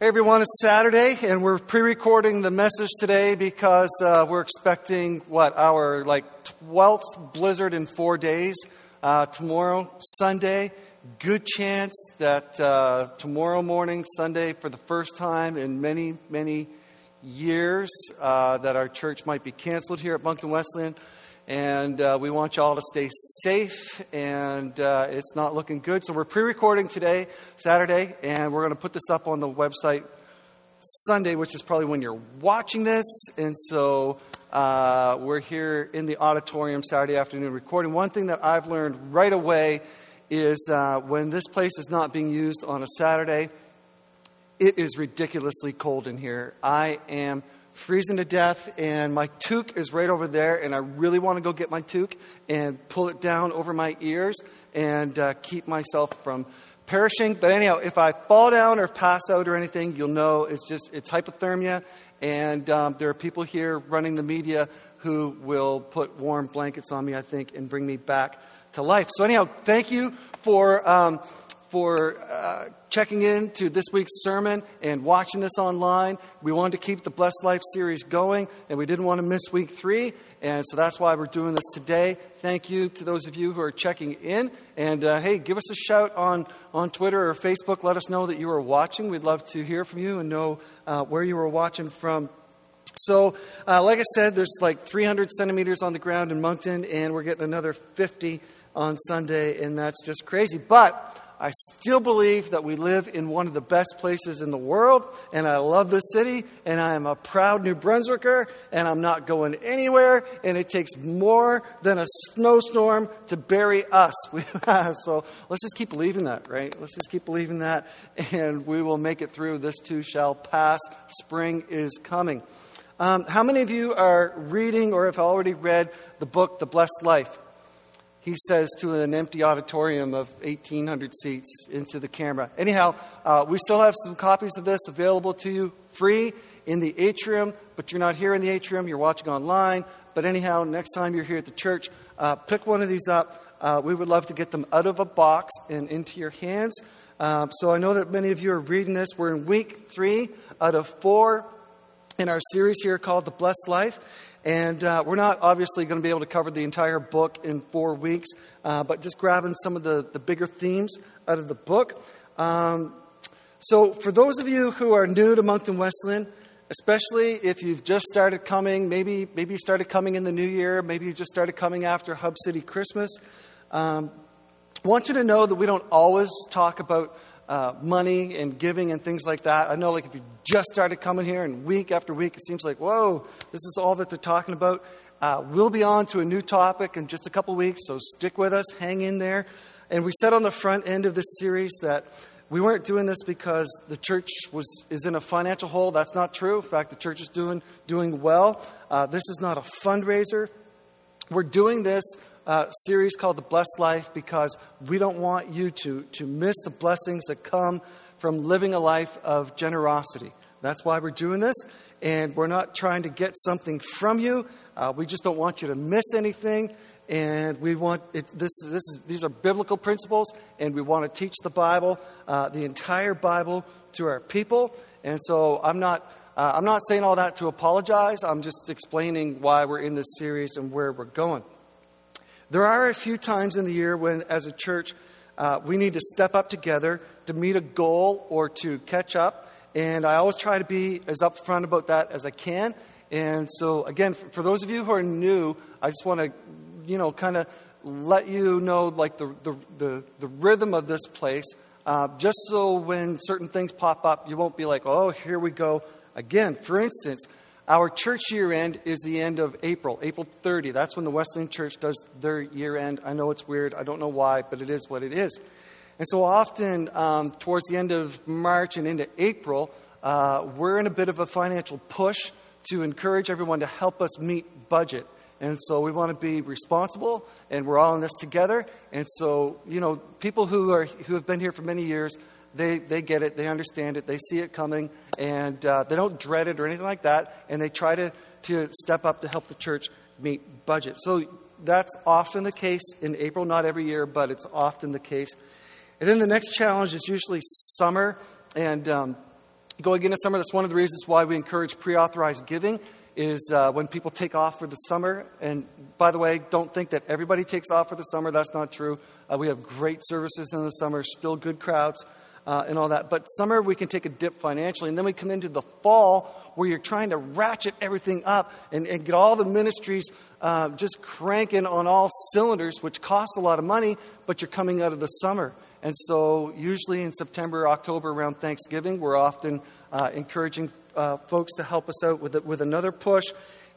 Hey everyone, it's Saturday, and we're pre-recording the message today because uh, we're expecting what our like 12th blizzard in four days. Uh, tomorrow, Sunday, good chance that uh, tomorrow morning, Sunday, for the first time in many many years, uh, that our church might be canceled here at Moncton Wesleyan. And uh, we want you all to stay safe, and uh, it's not looking good. So we're pre recording today, Saturday, and we're going to put this up on the website Sunday, which is probably when you're watching this. And so uh, we're here in the auditorium Saturday afternoon recording. One thing that I've learned right away is uh, when this place is not being used on a Saturday, it is ridiculously cold in here. I am freezing to death, and my toque is right over there, and I really want to go get my toque and pull it down over my ears and uh, keep myself from perishing. But anyhow, if I fall down or pass out or anything, you'll know it's just it's hypothermia, and um, there are people here running the media who will put warm blankets on me, I think, and bring me back to life. So anyhow, thank you for. Um, for uh, checking in to this week's sermon and watching this online. We wanted to keep the Blessed Life series going, and we didn't want to miss week three, and so that's why we're doing this today. Thank you to those of you who are checking in. And uh, hey, give us a shout on, on Twitter or Facebook. Let us know that you are watching. We'd love to hear from you and know uh, where you are watching from. So, uh, like I said, there's like 300 centimeters on the ground in Moncton, and we're getting another 50 on Sunday, and that's just crazy. But I still believe that we live in one of the best places in the world, and I love this city, and I am a proud New Brunswicker, and I'm not going anywhere, and it takes more than a snowstorm to bury us. so let's just keep believing that, right? Let's just keep believing that, and we will make it through. This too shall pass. Spring is coming. Um, how many of you are reading or have already read the book, The Blessed Life? He says to an empty auditorium of 1,800 seats into the camera. Anyhow, uh, we still have some copies of this available to you free in the atrium, but you're not here in the atrium, you're watching online. But anyhow, next time you're here at the church, uh, pick one of these up. Uh, we would love to get them out of a box and into your hands. Um, so I know that many of you are reading this. We're in week three out of four in our series here called The Blessed Life. And uh, we're not obviously going to be able to cover the entire book in four weeks, uh, but just grabbing some of the, the bigger themes out of the book. Um, so, for those of you who are new to Moncton Wesleyan, especially if you've just started coming, maybe, maybe you started coming in the new year, maybe you just started coming after Hub City Christmas, um, want you to know that we don't always talk about uh, money and giving and things like that. I know, like, if you just started coming here and week after week, it seems like, whoa, this is all that they're talking about. Uh, we'll be on to a new topic in just a couple weeks, so stick with us, hang in there. And we said on the front end of this series that we weren't doing this because the church was, is in a financial hole. That's not true. In fact, the church is doing, doing well. Uh, this is not a fundraiser. We're doing this uh, series called The Blessed Life because we don't want you to, to miss the blessings that come from living a life of generosity. That's why we're doing this. And we're not trying to get something from you. Uh, we just don't want you to miss anything. And we want it, this, this is, these are biblical principles, and we want to teach the Bible, uh, the entire Bible, to our people. And so I'm not, uh, I'm not saying all that to apologize. I'm just explaining why we're in this series and where we're going. There are a few times in the year when, as a church, uh, we need to step up together to meet a goal or to catch up. And I always try to be as upfront about that as I can. And so, again, for those of you who are new, I just want to, you know, kind of let you know, like, the, the, the, the rhythm of this place, uh, just so when certain things pop up, you won't be like, oh, here we go again. For instance, our church year end is the end of April, April 30. That's when the Wesleyan Church does their year end. I know it's weird. I don't know why, but it is what it is. And so often, um, towards the end of March and into April, uh, we're in a bit of a financial push to encourage everyone to help us meet budget. And so we want to be responsible, and we're all in this together. And so, you know, people who, are, who have been here for many years, they, they get it, they understand it, they see it coming, and uh, they don't dread it or anything like that, and they try to, to step up to help the church meet budget. So that's often the case in April, not every year, but it's often the case. And then the next challenge is usually summer, and um, going into summer, that's one of the reasons why we encourage pre authorized giving. Is uh, when people take off for the summer. And by the way, don't think that everybody takes off for the summer. That's not true. Uh, we have great services in the summer, still good crowds uh, and all that. But summer, we can take a dip financially. And then we come into the fall where you're trying to ratchet everything up and, and get all the ministries uh, just cranking on all cylinders, which costs a lot of money, but you're coming out of the summer. And so, usually in September, October, around Thanksgiving, we're often uh, encouraging uh, folks to help us out with, with another push.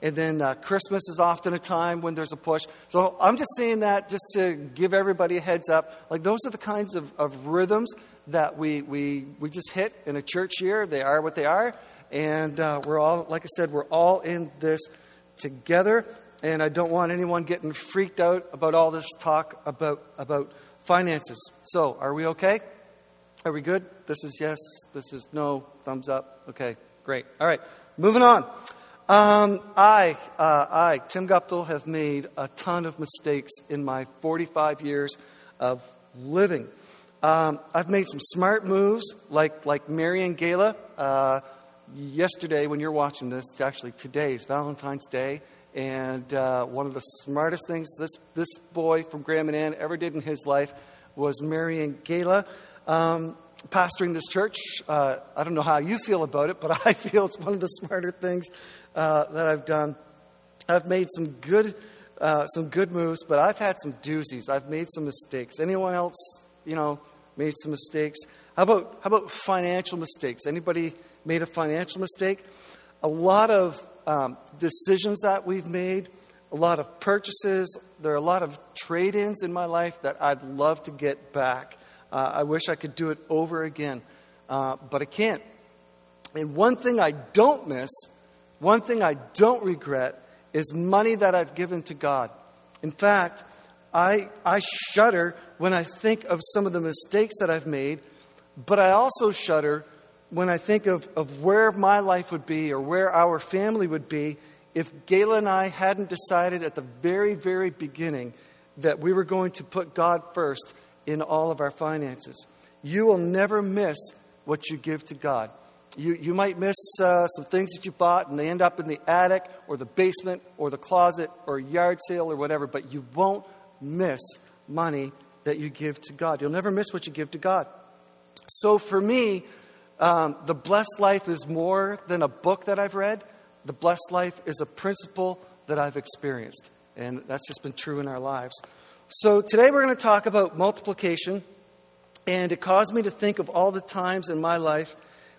And then uh, Christmas is often a time when there's a push. So I'm just saying that just to give everybody a heads up. Like, those are the kinds of, of rhythms that we, we, we just hit in a church year. They are what they are. And uh, we're all, like I said, we're all in this together. And I don't want anyone getting freaked out about all this talk about, about finances. So, are we okay? Are we good? This is yes. This is no. Thumbs up. Okay, great. All right, moving on. Um, I, uh, I, Tim Guptill, have made a ton of mistakes in my 45 years of living. Um, I've made some smart moves, like like marrying Gayla. Uh, yesterday, when you're watching this, actually today is Valentine's Day, and uh, one of the smartest things this this boy from Grand Manan ever did in his life was marrying Gayla. Um, pastoring this church, uh, I don't know how you feel about it, but I feel it's one of the smarter things uh, that I've done. I've made some good, uh, some good moves, but I've had some doozies. I've made some mistakes. Anyone else you know, made some mistakes. How about, how about financial mistakes? Anybody made a financial mistake? A lot of um, decisions that we've made, a lot of purchases. There are a lot of trade ins in my life that I'd love to get back. Uh, I wish I could do it over again, uh, but I can't. And one thing I don't miss, one thing I don't regret, is money that I've given to God. In fact, I, I shudder when I think of some of the mistakes that I've made, but I also shudder when I think of, of where my life would be or where our family would be if Gayla and I hadn't decided at the very, very beginning that we were going to put God first in all of our finances. You will never miss what you give to God. You, you might miss uh, some things that you bought and they end up in the attic or the basement or the closet or a yard sale or whatever, but you won't miss money that you give to God. You'll never miss what you give to God. So for me, um, the blessed life is more than a book that I've read. The blessed life is a principle that I've experienced. And that's just been true in our lives. So today we're going to talk about multiplication. And it caused me to think of all the times in my life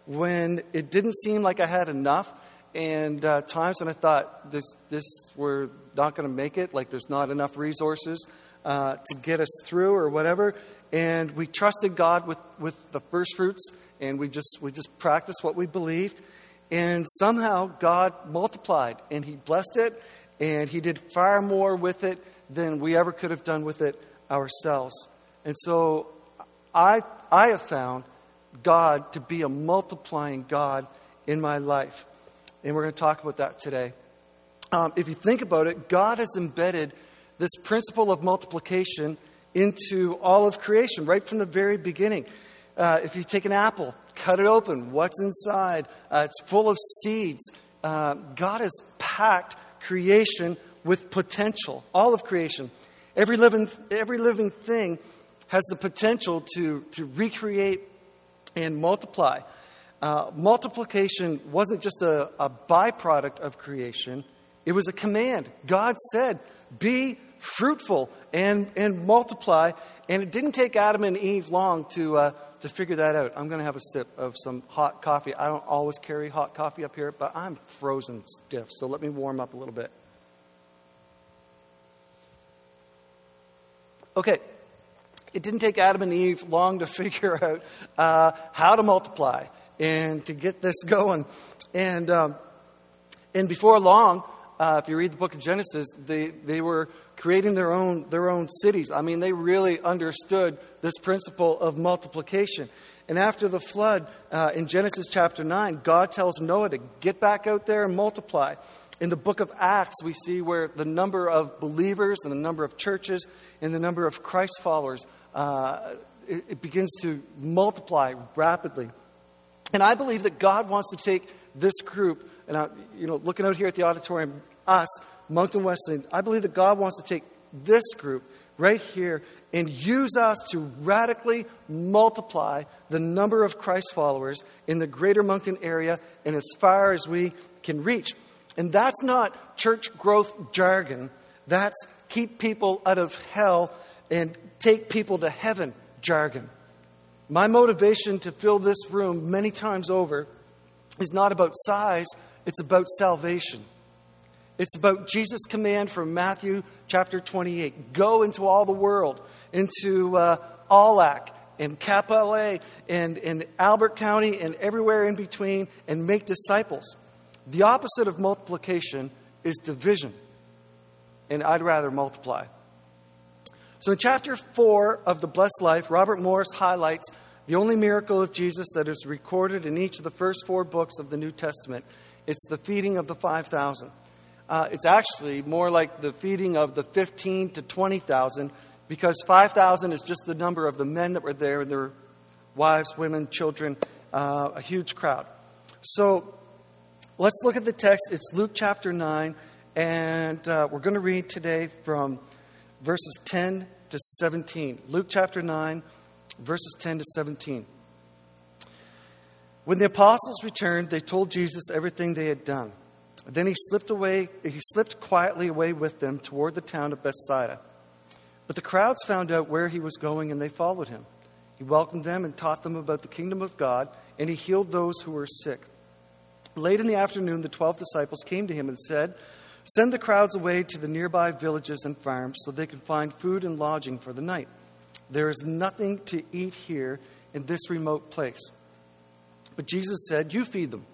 when it didn't seem like I had enough, and uh, times when I thought this, this we're not going to make it, like there's not enough resources uh, to get us through or whatever. And we trusted God with, with the first fruits, and we just we just practiced what we believed, and somehow God multiplied, and He blessed it, and He did far more with it than we ever could have done with it ourselves. And so, I I have found God to be a multiplying God in my life. And we're going to talk about that today. Um, if you think about it, God has embedded this principle of multiplication into all of creation right from the very beginning. Uh, if you take an apple, cut it open, what's inside? Uh, it's full of seeds. Uh, God has packed creation with potential, all of creation. Every living, every living thing has the potential to, to recreate and multiply. Uh, multiplication wasn't just a, a byproduct of creation, it was a command. God said, Be fruitful and, and multiply. And it didn't take Adam and Eve long to, uh, to figure that out. I'm going to have a sip of some hot coffee. I don't always carry hot coffee up here, but I'm frozen stiff, so let me warm up a little bit. Okay, it didn't take Adam and Eve long to figure out uh, how to multiply and to get this going. And, um, and before long, uh, if you read the book of Genesis, they, they were creating their own, their own cities. I mean, they really understood this principle of multiplication. And after the flood, uh, in Genesis chapter 9, God tells Noah to get back out there and multiply. In the book of Acts, we see where the number of believers and the number of churches and the number of Christ followers, uh, it, it begins to multiply rapidly. And I believe that God wants to take this group, and I, you know, looking out here at the auditorium, us, Moncton Wesleyan, I believe that God wants to take this group right here and use us to radically multiply the number of Christ followers in the greater Moncton area and as far as we can reach. And that's not church growth jargon, that's keep people out of hell and take people to heaven jargon. My motivation to fill this room many times over is not about size, it's about salvation. It's about Jesus' command from Matthew chapter 28 go into all the world, into uh, Allac and Cap and, and Albert County and everywhere in between and make disciples. The opposite of multiplication is division. And I'd rather multiply. So, in chapter 4 of The Blessed Life, Robert Morris highlights the only miracle of Jesus that is recorded in each of the first four books of the New Testament. It's the feeding of the 5,000. Uh, it's actually more like the feeding of the 15 to 20,000 because 5,000 is just the number of the men that were there and their wives, women, children, uh, a huge crowd. So let's look at the text. It's Luke chapter 9, and uh, we're going to read today from verses 10 to 17. Luke chapter 9, verses 10 to 17. When the apostles returned, they told Jesus everything they had done. Then he slipped away, he slipped quietly away with them toward the town of Bethsaida. But the crowds found out where he was going and they followed him. He welcomed them and taught them about the kingdom of God, and he healed those who were sick. Late in the afternoon, the twelve disciples came to him and said, Send the crowds away to the nearby villages and farms so they can find food and lodging for the night. There is nothing to eat here in this remote place. But Jesus said, You feed them.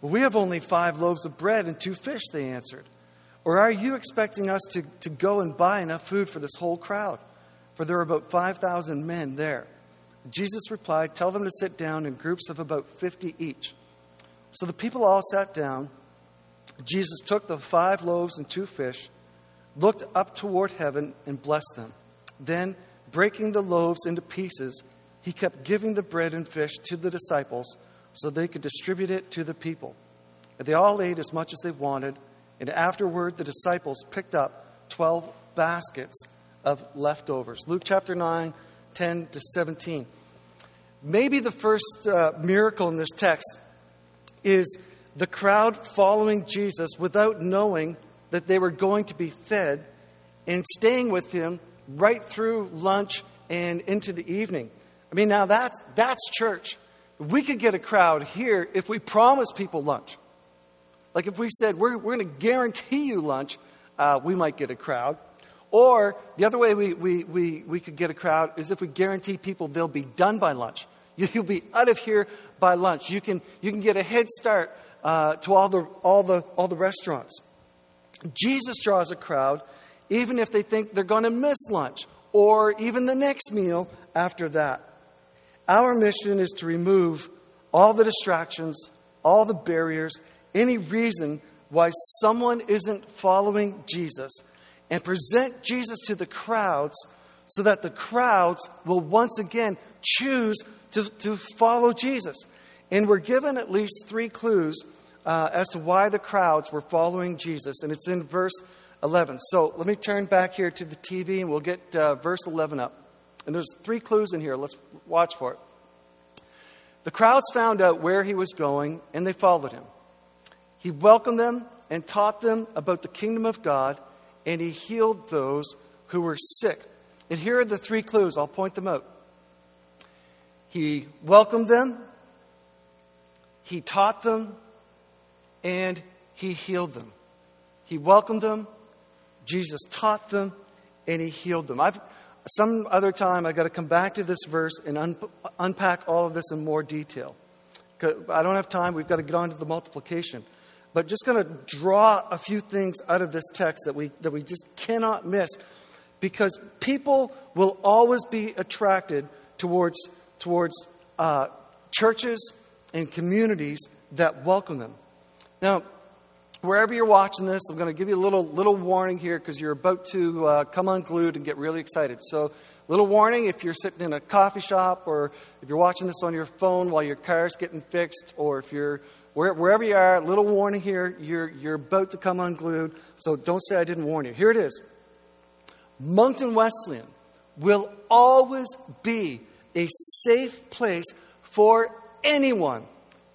Well, we have only five loaves of bread and two fish, they answered. Or are you expecting us to, to go and buy enough food for this whole crowd? For there are about 5,000 men there. Jesus replied, Tell them to sit down in groups of about 50 each. So the people all sat down. Jesus took the five loaves and two fish, looked up toward heaven, and blessed them. Then, breaking the loaves into pieces, he kept giving the bread and fish to the disciples so they could distribute it to the people. And they all ate as much as they wanted, and afterward the disciples picked up 12 baskets of leftovers. Luke chapter 9, 10 to 17. Maybe the first uh, miracle in this text is the crowd following Jesus without knowing that they were going to be fed and staying with him right through lunch and into the evening. I mean, now that's, that's church. We could get a crowd here if we promise people lunch. Like if we said, we're, we're going to guarantee you lunch, uh, we might get a crowd. Or the other way we, we, we, we could get a crowd is if we guarantee people they'll be done by lunch. You'll be out of here by lunch. You can, you can get a head start uh, to all the, all, the, all the restaurants. Jesus draws a crowd even if they think they're going to miss lunch or even the next meal after that. Our mission is to remove all the distractions, all the barriers, any reason why someone isn't following Jesus, and present Jesus to the crowds so that the crowds will once again choose to, to follow Jesus. And we're given at least three clues uh, as to why the crowds were following Jesus, and it's in verse 11. So let me turn back here to the TV and we'll get uh, verse 11 up. And there's three clues in here. Let's watch for it. The crowds found out where he was going and they followed him. He welcomed them and taught them about the kingdom of God, and he healed those who were sick. And here are the three clues. I'll point them out. He welcomed them, he taught them, and he healed them. He welcomed them, Jesus taught them, and he healed them. I've, some other time, I've got to come back to this verse and un- unpack all of this in more detail. I don't have time. We've got to get on to the multiplication. But just going to draw a few things out of this text that we, that we just cannot miss because people will always be attracted towards, towards uh, churches and communities that welcome them. Now, wherever you're watching this, I'm going to give you a little, little warning here because you're about to uh, come unglued and get really excited. So little warning if you're sitting in a coffee shop or if you're watching this on your phone while your car's getting fixed or if you're wherever you are, a little warning here, you're, you're about to come unglued. So don't say I didn't warn you. Here it is Moncton Wesleyan will always be a safe place for anyone,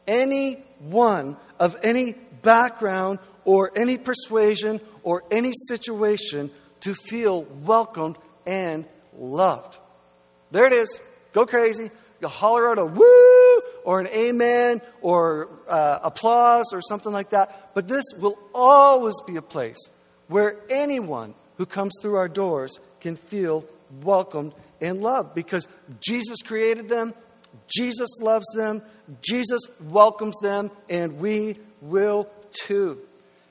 anyone of any background or any persuasion or any situation to feel welcomed and loved. There it is. Go crazy. You holler out a woo or an amen or uh, applause or something like that. But this will always be a place where anyone who comes through our doors can feel welcomed and loved because Jesus created them, Jesus loves them, Jesus welcomes them, and we will too.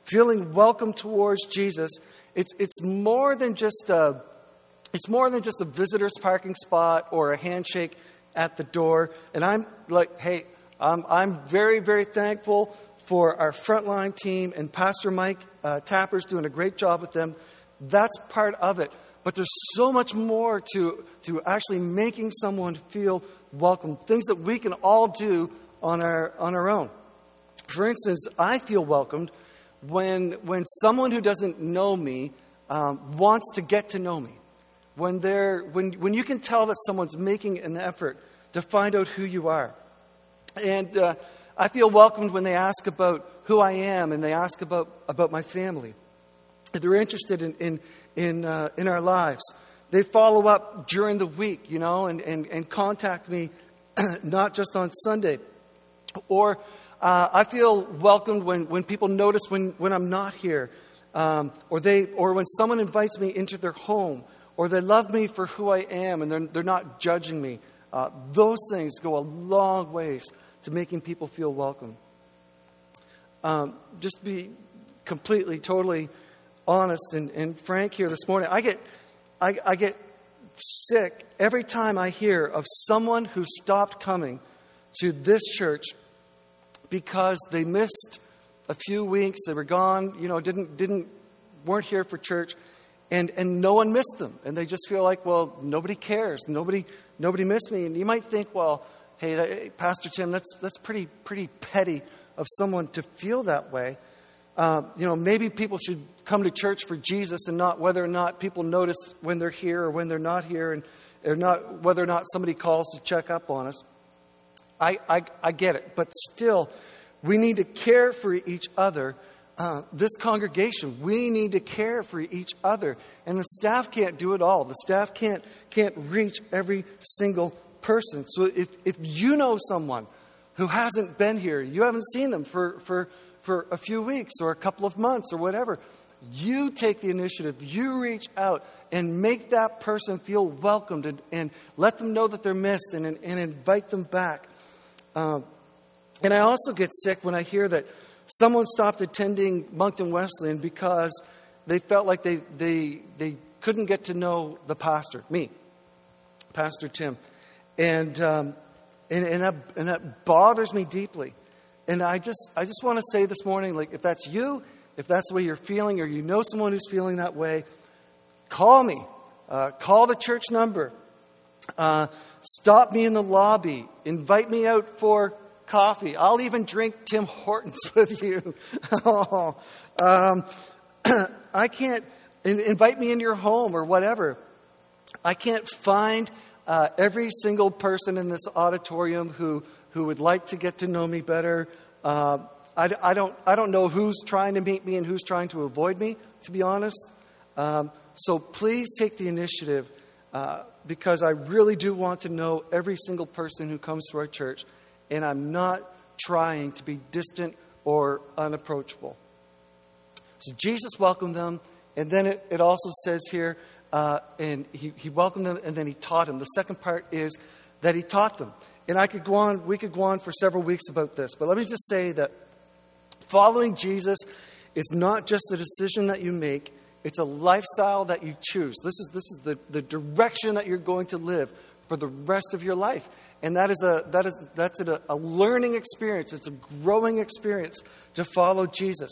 Feeling welcome towards Jesus, it's, it's more than just a, it's more than just a visitor's parking spot or a handshake at the door. And I'm like, hey, um, I'm very, very thankful for our frontline team and Pastor Mike uh, Tapper's doing a great job with them. That's part of it. But there's so much more to, to actually making someone feel welcome, things that we can all do on our, on our own. For instance, I feel welcomed when, when someone who doesn't know me um, wants to get to know me. When, they're, when, when you can tell that someone's making an effort to find out who you are. And uh, I feel welcomed when they ask about who I am and they ask about, about my family. They're interested in, in, in, uh, in our lives. They follow up during the week, you know, and, and, and contact me not just on Sunday. Or uh, I feel welcomed when, when people notice when, when I'm not here. Um, or, they, or when someone invites me into their home. Or they love me for who I am and they're, they're not judging me. Uh, those things go a long ways to making people feel welcome. Um, just be completely, totally honest and, and frank here this morning. I get, I, I get sick every time I hear of someone who stopped coming to this church because they missed a few weeks, they were gone, you know, didn't, didn't, weren't here for church, and, and no one missed them. And they just feel like, well, nobody cares. Nobody, nobody missed me. And you might think, well, hey, that, Pastor Tim, that's, that's pretty, pretty petty of someone to feel that way. Uh, you know, maybe people should come to church for Jesus and not whether or not people notice when they're here or when they're not here, and or not whether or not somebody calls to check up on us. I, I, I get it, but still, we need to care for each other. Uh, this congregation, we need to care for each other, and the staff can't do it all. The staff can't can't reach every single person. So if if you know someone who hasn't been here, you haven't seen them for for for a few weeks or a couple of months or whatever. You take the initiative, you reach out and make that person feel welcomed and, and let them know that they're missed and, and invite them back. Um, and I also get sick when I hear that someone stopped attending Moncton Wesleyan because they felt like they, they, they couldn't get to know the pastor, me, Pastor Tim. And, um, and, and, that, and that bothers me deeply. And I just, I just want to say this morning, like, if that's you, if that's the way you're feeling, or you know someone who's feeling that way, call me. Uh, call the church number. Uh, stop me in the lobby. Invite me out for coffee. I'll even drink Tim Hortons with you. oh, um, I can't invite me into your home or whatever. I can't find uh, every single person in this auditorium who who would like to get to know me better. Uh, I, I, don't, I don't know who's trying to meet me and who's trying to avoid me, to be honest. Um, so please take the initiative uh, because I really do want to know every single person who comes to our church, and I'm not trying to be distant or unapproachable. So Jesus welcomed them, and then it, it also says here, uh, and he, he welcomed them and then he taught them. The second part is that he taught them. And I could go on, we could go on for several weeks about this, but let me just say that following Jesus is not just a decision that you make, it's a lifestyle that you choose. This is, this is the, the direction that you're going to live for the rest of your life. And that is a, that is, that's a, a learning experience, it's a growing experience to follow Jesus.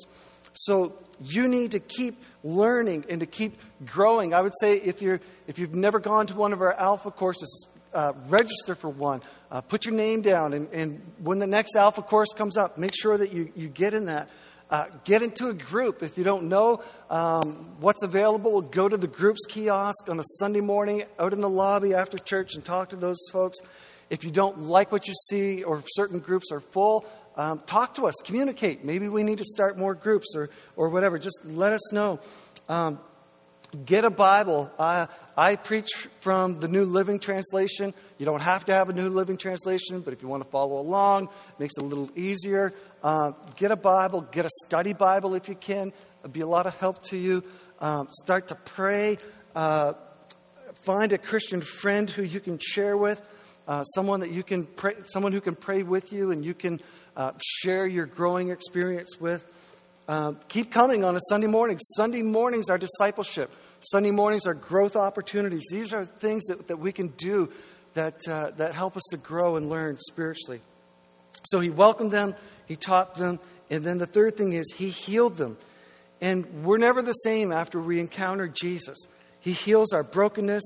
So you need to keep learning and to keep growing. I would say if, you're, if you've never gone to one of our Alpha courses, uh, register for one. Uh, put your name down, and, and, when the next Alpha course comes up, make sure that you, you get in that. Uh, get into a group. If you don't know um, what's available, go to the group's kiosk on a Sunday morning out in the lobby after church and talk to those folks. If you don't like what you see or certain groups are full, um, talk to us, communicate. Maybe we need to start more groups or, or whatever. Just let us know. Um, get a Bible. Uh, I preach from the New Living Translation. You don't have to have a New Living Translation, but if you want to follow along, it makes it a little easier. Uh, get a Bible, get a study Bible if you can. It'll be a lot of help to you. Um, start to pray. Uh, find a Christian friend who you can share with. Uh, someone that you can pray, someone who can pray with you and you can uh, share your growing experience with. Uh, keep coming on a Sunday morning. Sunday mornings are discipleship. Sunday mornings are growth opportunities. These are things that, that we can do that, uh, that help us to grow and learn spiritually. So he welcomed them, he taught them, and then the third thing is he healed them. And we're never the same after we encounter Jesus. He heals our brokenness,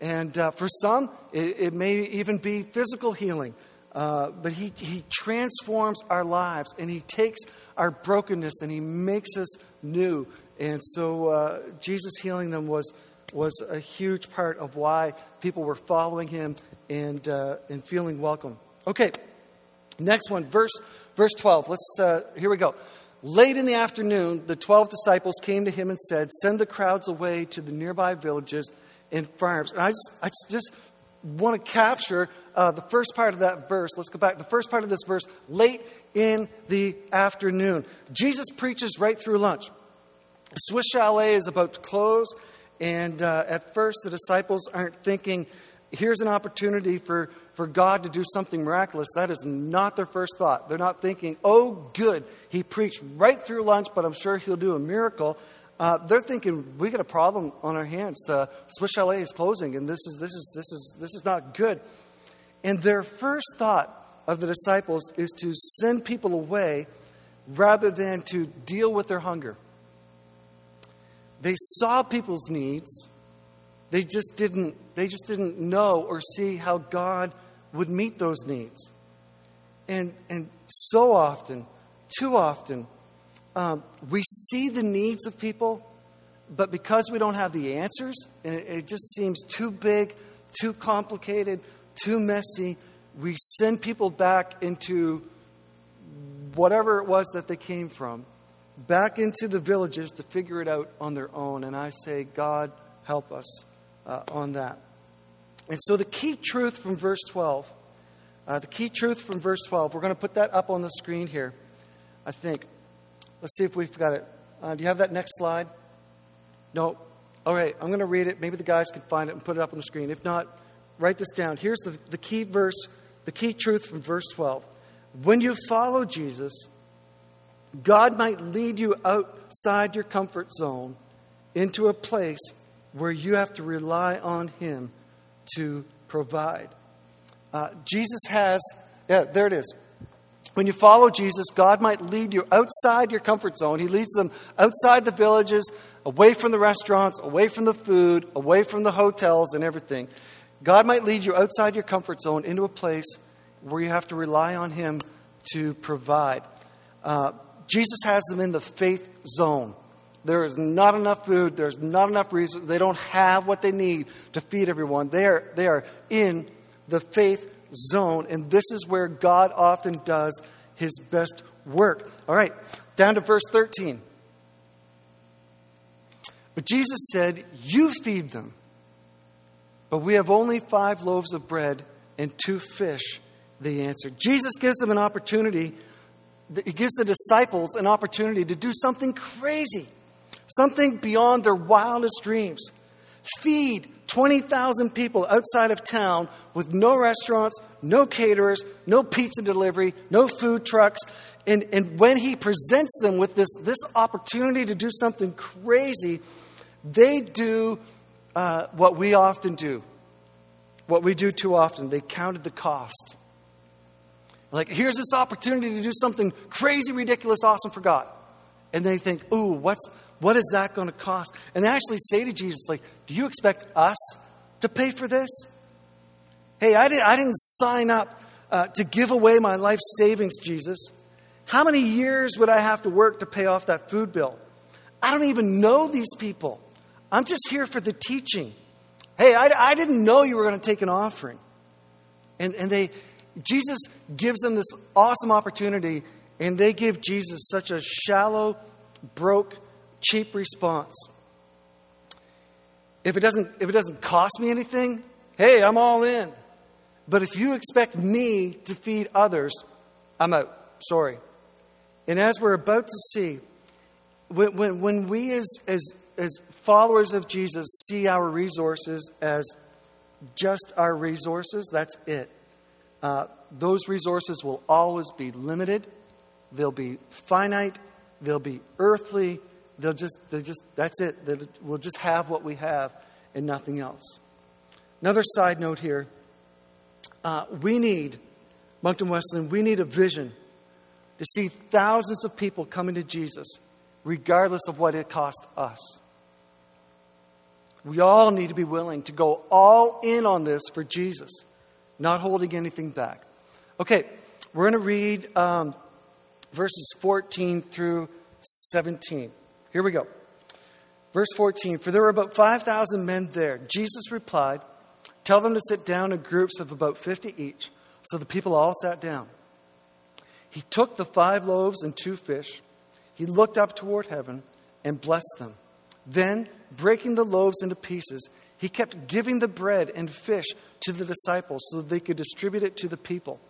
and uh, for some, it, it, may even be physical healing. Uh, but he, he transforms our lives and he takes our brokenness and he makes us new. And so uh, Jesus healing them was, was a huge part of why people were following him and, uh, and feeling welcome. Okay, next one, verse, verse 12. Let's, uh, here we go. Late in the afternoon, the 12 disciples came to him and said, Send the crowds away to the nearby villages and farms. And I just, I just want to capture uh, the first part of that verse. Let's go back. The first part of this verse, late in the afternoon. Jesus preaches right through lunch. Swiss Chalet is about to close, and uh, at first the disciples aren't thinking, here's an opportunity for, for God to do something miraculous. That is not their first thought. They're not thinking, oh, good, he preached right through lunch, but I'm sure he'll do a miracle. Uh, they're thinking, we got a problem on our hands. The Swiss Chalet is closing, and this is, this, is, this, is, this is not good. And their first thought of the disciples is to send people away rather than to deal with their hunger. They saw people's needs. They just didn't, they just didn't know or see how God would meet those needs. And, and so often, too often, um, we see the needs of people, but because we don't have the answers, and it, it just seems too big, too complicated, too messy, we send people back into whatever it was that they came from, back into the villages to figure it out on their own. And I say, God, help us uh, on that. And so the key truth from verse 12, uh, the key truth from verse 12, we're going to put that up on the screen here, I think. Let's see if we've got it. Uh, do you have that next slide? No. All right, I'm going to read it. Maybe the guys can find it and put it up on the screen. If not, write this down. Here's the, the key verse, the key truth from verse 12. When you follow Jesus, God might lead you outside your comfort zone into a place where you have to rely on Him to provide. Uh, Jesus has, yeah, there it is. When you follow Jesus, God might lead you outside your comfort zone. He leads them outside the villages, away from the restaurants, away from the food, away from the hotels and everything. God might lead you outside your comfort zone into a place where you have to rely on Him to provide. Uh, Jesus has them in the faith zone. There is not enough food. There's not enough reason. They don't have what they need to feed everyone. They are, they are in the faith zone, and this is where God often does his best work. All right, down to verse 13. But Jesus said, You feed them. But we have only five loaves of bread and two fish, they answered. Jesus gives them an opportunity, he gives the disciples an opportunity to do something crazy, something beyond their wildest dreams. Feed 20,000 people outside of town with no restaurants, no caterers, no pizza delivery, no food trucks. And, and when he presents them with this, this opportunity to do something crazy, they do uh, what we often do. What we do too often. They counted the cost. Like, here's this opportunity to do something crazy, ridiculous, awesome for God. and they think, ooh, what's, what is that going to cost? And they actually say to Jesus, like, do you expect us to pay for this? Hey, I didn't, I didn't sign up uh, to give away my life savings, Jesus. How many years would I have to work to pay off that food bill? I don't even know these people. I'm just here for the teaching. Hey, I, I didn't know you were going to take an offering. And, and they, Jesus gives them this awesome opportunity, and they give Jesus such a shallow, broke, cheap response. If it doesn't, if it doesn't cost me anything, hey, I'm all in. But if you expect me to feed others, I'm out. Sorry. And as we're about to see, when, when, when we as, as, as followers of Jesus see our resources as just our resources, that's it. Uh, those resources will always be limited, they'll be finite, they'll be earthly, they'll just, they'll just that's it. we'll just have what we have and nothing else. Another side note here uh, we need, Moncton Wesleyan, we need a vision to see thousands of people coming to Jesus, regardless of what it costs us. We all need to be willing to go all in on this for Jesus, not holding anything back. Okay, we're going to read um, verses 14 through 17. Here we go. Verse 14 For there were about 5,000 men there. Jesus replied, Tell them to sit down in groups of about 50 each. So the people all sat down. He took the five loaves and two fish. He looked up toward heaven and blessed them. Then, breaking the loaves into pieces, he kept giving the bread and fish to the disciples so that they could distribute it to the people.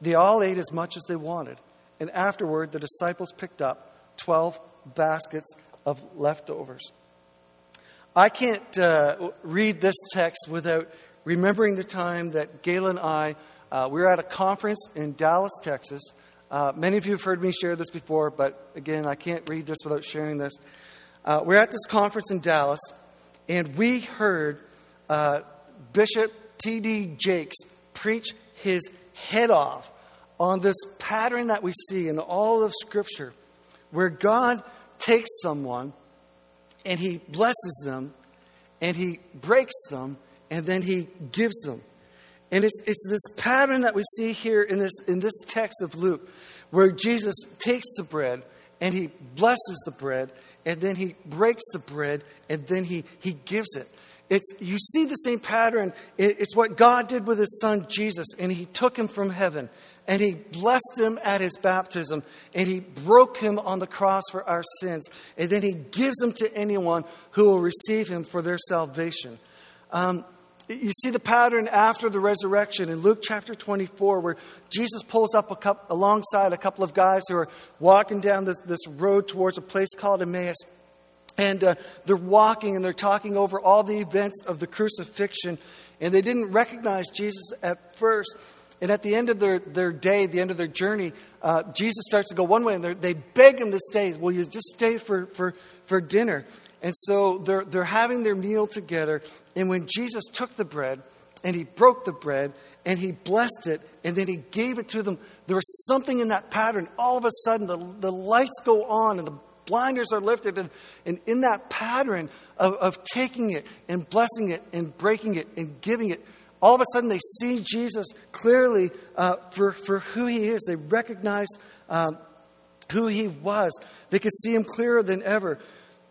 They all ate as much as they wanted. And afterward, the disciples picked up 12 baskets of leftovers. I can't uh, read this text without remembering the time that Gayla and I, uh, we were at a conference in Dallas, Texas. Uh, many of you have heard me share this before, but again, I can't read this without sharing this. Uh, we're at this conference in Dallas, and we heard uh, Bishop T.D. Jakes preach his head off on this pattern that we see in all of Scripture, where God takes someone and he blesses them and he breaks them and then he gives them. And it's, it's this pattern that we see here in this, in this text of Luke, where Jesus takes the bread and he blesses the bread, and then he breaks the bread, and then he, he gives it. It's, you see the same pattern. It's what God did with his son Jesus, and he took him from heaven, and he blessed him at his baptism, and he broke him on the cross for our sins, and then he gives him to anyone who will receive him for their salvation. Um, you see the pattern after the resurrection in Luke chapter 24, where Jesus pulls up a couple, alongside a couple of guys who are walking down this, this road towards a place called Emmaus. And uh, they're walking and they're talking over all the events of the crucifixion. And they didn't recognize Jesus at first. And at the end of their, their day, the end of their journey, uh, Jesus starts to go one way and they beg him to stay. Will you just stay for, for, for dinner? And so they're, they're having their meal together. And when Jesus took the bread and he broke the bread and he blessed it and then he gave it to them, there was something in that pattern. All of a sudden, the, the lights go on and the blinders are lifted. And, and in that pattern of, of taking it and blessing it and breaking it and giving it, all of a sudden they see Jesus clearly uh, for, for who he is. They recognize um, who he was. They could see him clearer than ever.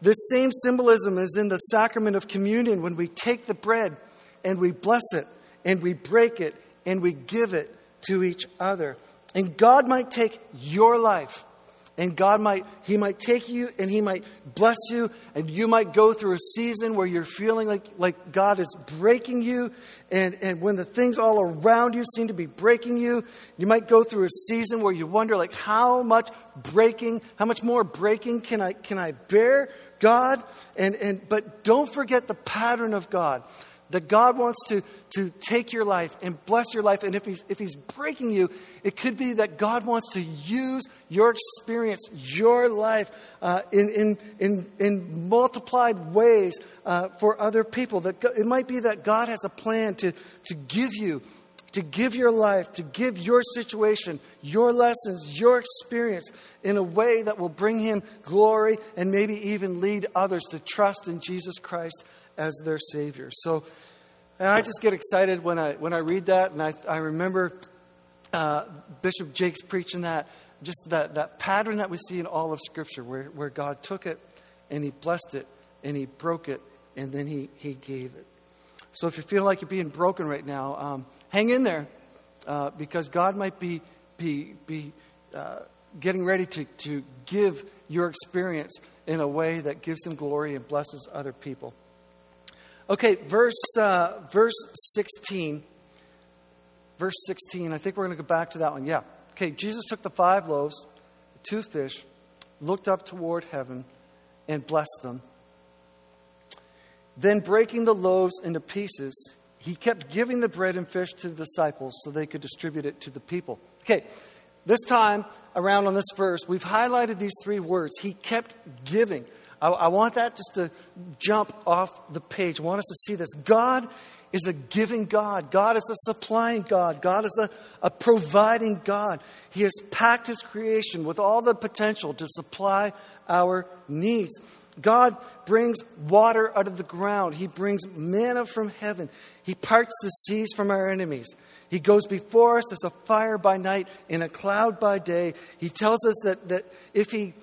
This same symbolism is in the sacrament of communion when we take the bread and we bless it and we break it and we give it to each other. And God might take your life and God might, He might take you and He might bless you, and you might go through a season where you're feeling like, like God is breaking you, and, and when the things all around you seem to be breaking you, you might go through a season where you wonder, like, how much breaking, how much more breaking can I, can I bear, God? And, and, but don't forget the pattern of God that God wants to, to take your life and bless your life. And if he's, if he's breaking you, it could be that God wants to use your experience, your life, uh, in, in, in, in multiplied ways uh, for other people. That it might be that God has a plan to, to give you to give your life, to give your situation, your lessons, your experience in a way that will bring Him glory and maybe even lead others to trust in Jesus Christ as their Savior. So I just get excited when I, when I read that, and I, I remember uh, Bishop Jakes preaching that, just that, that pattern that we see in all of Scripture, where, where God took it and He blessed it and He broke it and then He, he gave it. So if you feel like you're being broken right now, um, hang in there uh, because God might be, be, be uh, getting ready to, to give your experience in a way that gives Him glory and blesses other people. Okay, verse, uh, verse 16. Verse 16, I think we're going to go back to that one. Yeah. Okay, Jesus took the five loaves, the two fish, looked up toward heaven, and blessed them. Then, breaking the loaves into pieces, he kept giving the bread and fish to the disciples so they could distribute it to the people. Okay, this time around on this verse, we've highlighted these three words. He kept giving. I, I, want that just to jump off the page. I want us to see this. God is a giving God. God is a supplying God. God is a, a providing God. He has packed His creation with all the potential to supply our needs. God brings water out of the ground. He brings manna from heaven. He parts the seas from our enemies. He goes before us as a fire by night and a cloud by day. He tells us that, that if, he,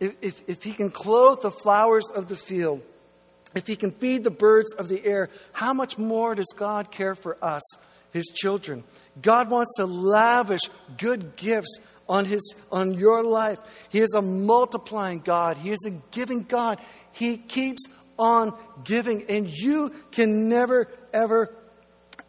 if, if, if He can clothe the flowers of the field, if He can feed the birds of the air, how much more does God care for us, His children? God wants to lavish good gifts on, his, on your life. He is a multiplying God, He is a giving God. He keeps on giving, and you can never, ever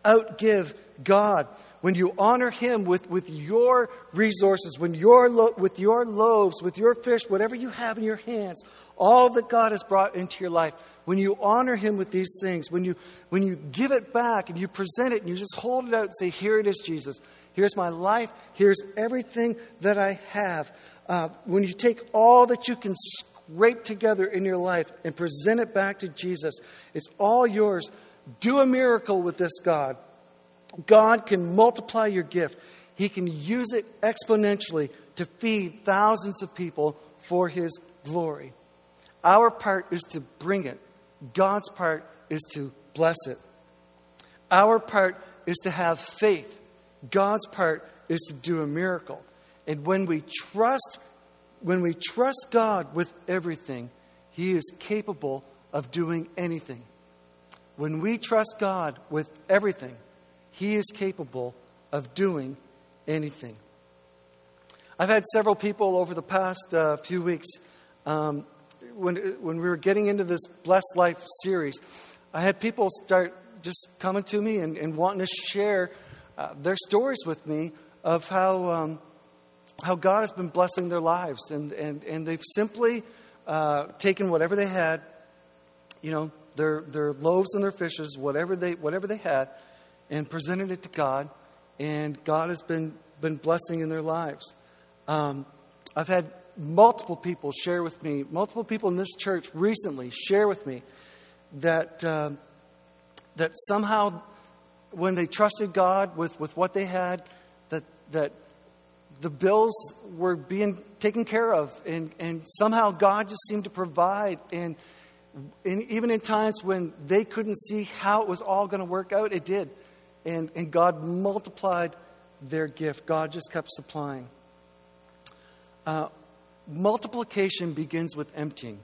outgive God. When you honor Him with, with your resources, when your lo- with your loaves, with your fish, whatever you have in your hands, all that God has brought into your life, when you honor Him with these things, when you, when you give it back and you present it and you just hold it out and say, Here it is, Jesus. Here's my life. Here's everything that I have. Uh, when you take all that you can scrape together in your life and present it back to Jesus, it's all yours. Do a miracle with this God. God can multiply your gift, He can use it exponentially to feed thousands of people for His glory. Our part is to bring it, God's part is to bless it. Our part is to have faith God's part is to do a miracle. And when we trust, when we trust God with everything, He is capable of doing anything. When we trust God with everything, He is capable of doing anything. I've had several people over the past uh, few weeks, um, when, when we were getting into this Blessed Life series, I had people start just coming to me and, and wanting to share uh, their stories with me of how, um, how God has been blessing their lives. And, and, and they've simply uh, taken whatever they had, you know, their, their loaves and their fishes, whatever they, whatever they had, and presented it to God. And God has been, been blessing in their lives. Um, I've had multiple people share with me, multiple people in this church recently share with me that, uh, that somehow when they trusted God with, with what they had, that, that the bills were being taken care of. And, and somehow God just seemed to provide. And, and even in times when they couldn't see how it was all going to work out, it did. And, and God multiplied their gift. God just kept supplying. Uh, multiplication begins with emptying.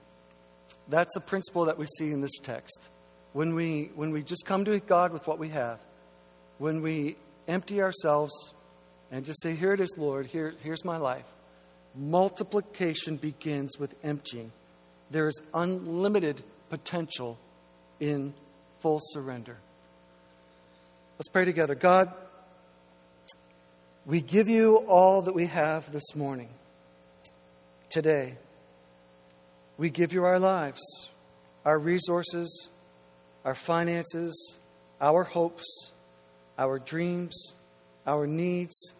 That's a principle that we see in this text. When we, when we just come to God with what we have, when we empty ourselves and just say, Here it is, Lord, here, here's my life, multiplication begins with emptying. There is unlimited potential in full surrender. Let's pray together. God, we give you all that we have this morning, today. We give you our lives, our resources, our finances, our hopes our dreams, our needs,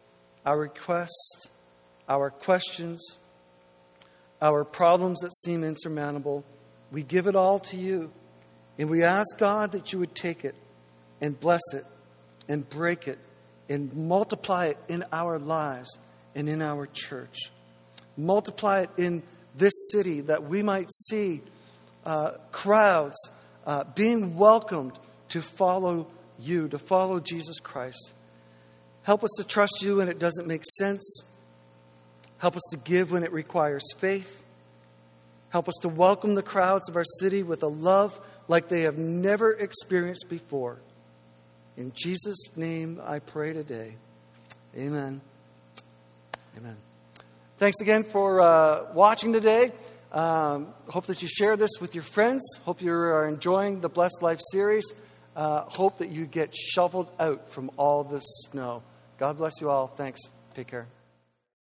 our requests, our questions, our problems that seem insurmountable. We give it all to you. And we ask God that you would take it and bless it and break it and multiply it in our lives and in our church. Multiply it in this city that we might see uh, crowds uh, being welcomed to follow you, to follow Jesus Christ. Help us to trust you when it doesn't make sense. Help us to give when it requires faith. Help us to welcome the crowds of our city with a love like they have never experienced before. In Jesus' name I pray today. Amen. Amen. Thanks again for uh, watching today. Um, hope that you share this with your friends. Hope you are enjoying the Blessed Life series. Uh, hope that you get shoveled out from all this snow. God bless you all. Thanks. Take care.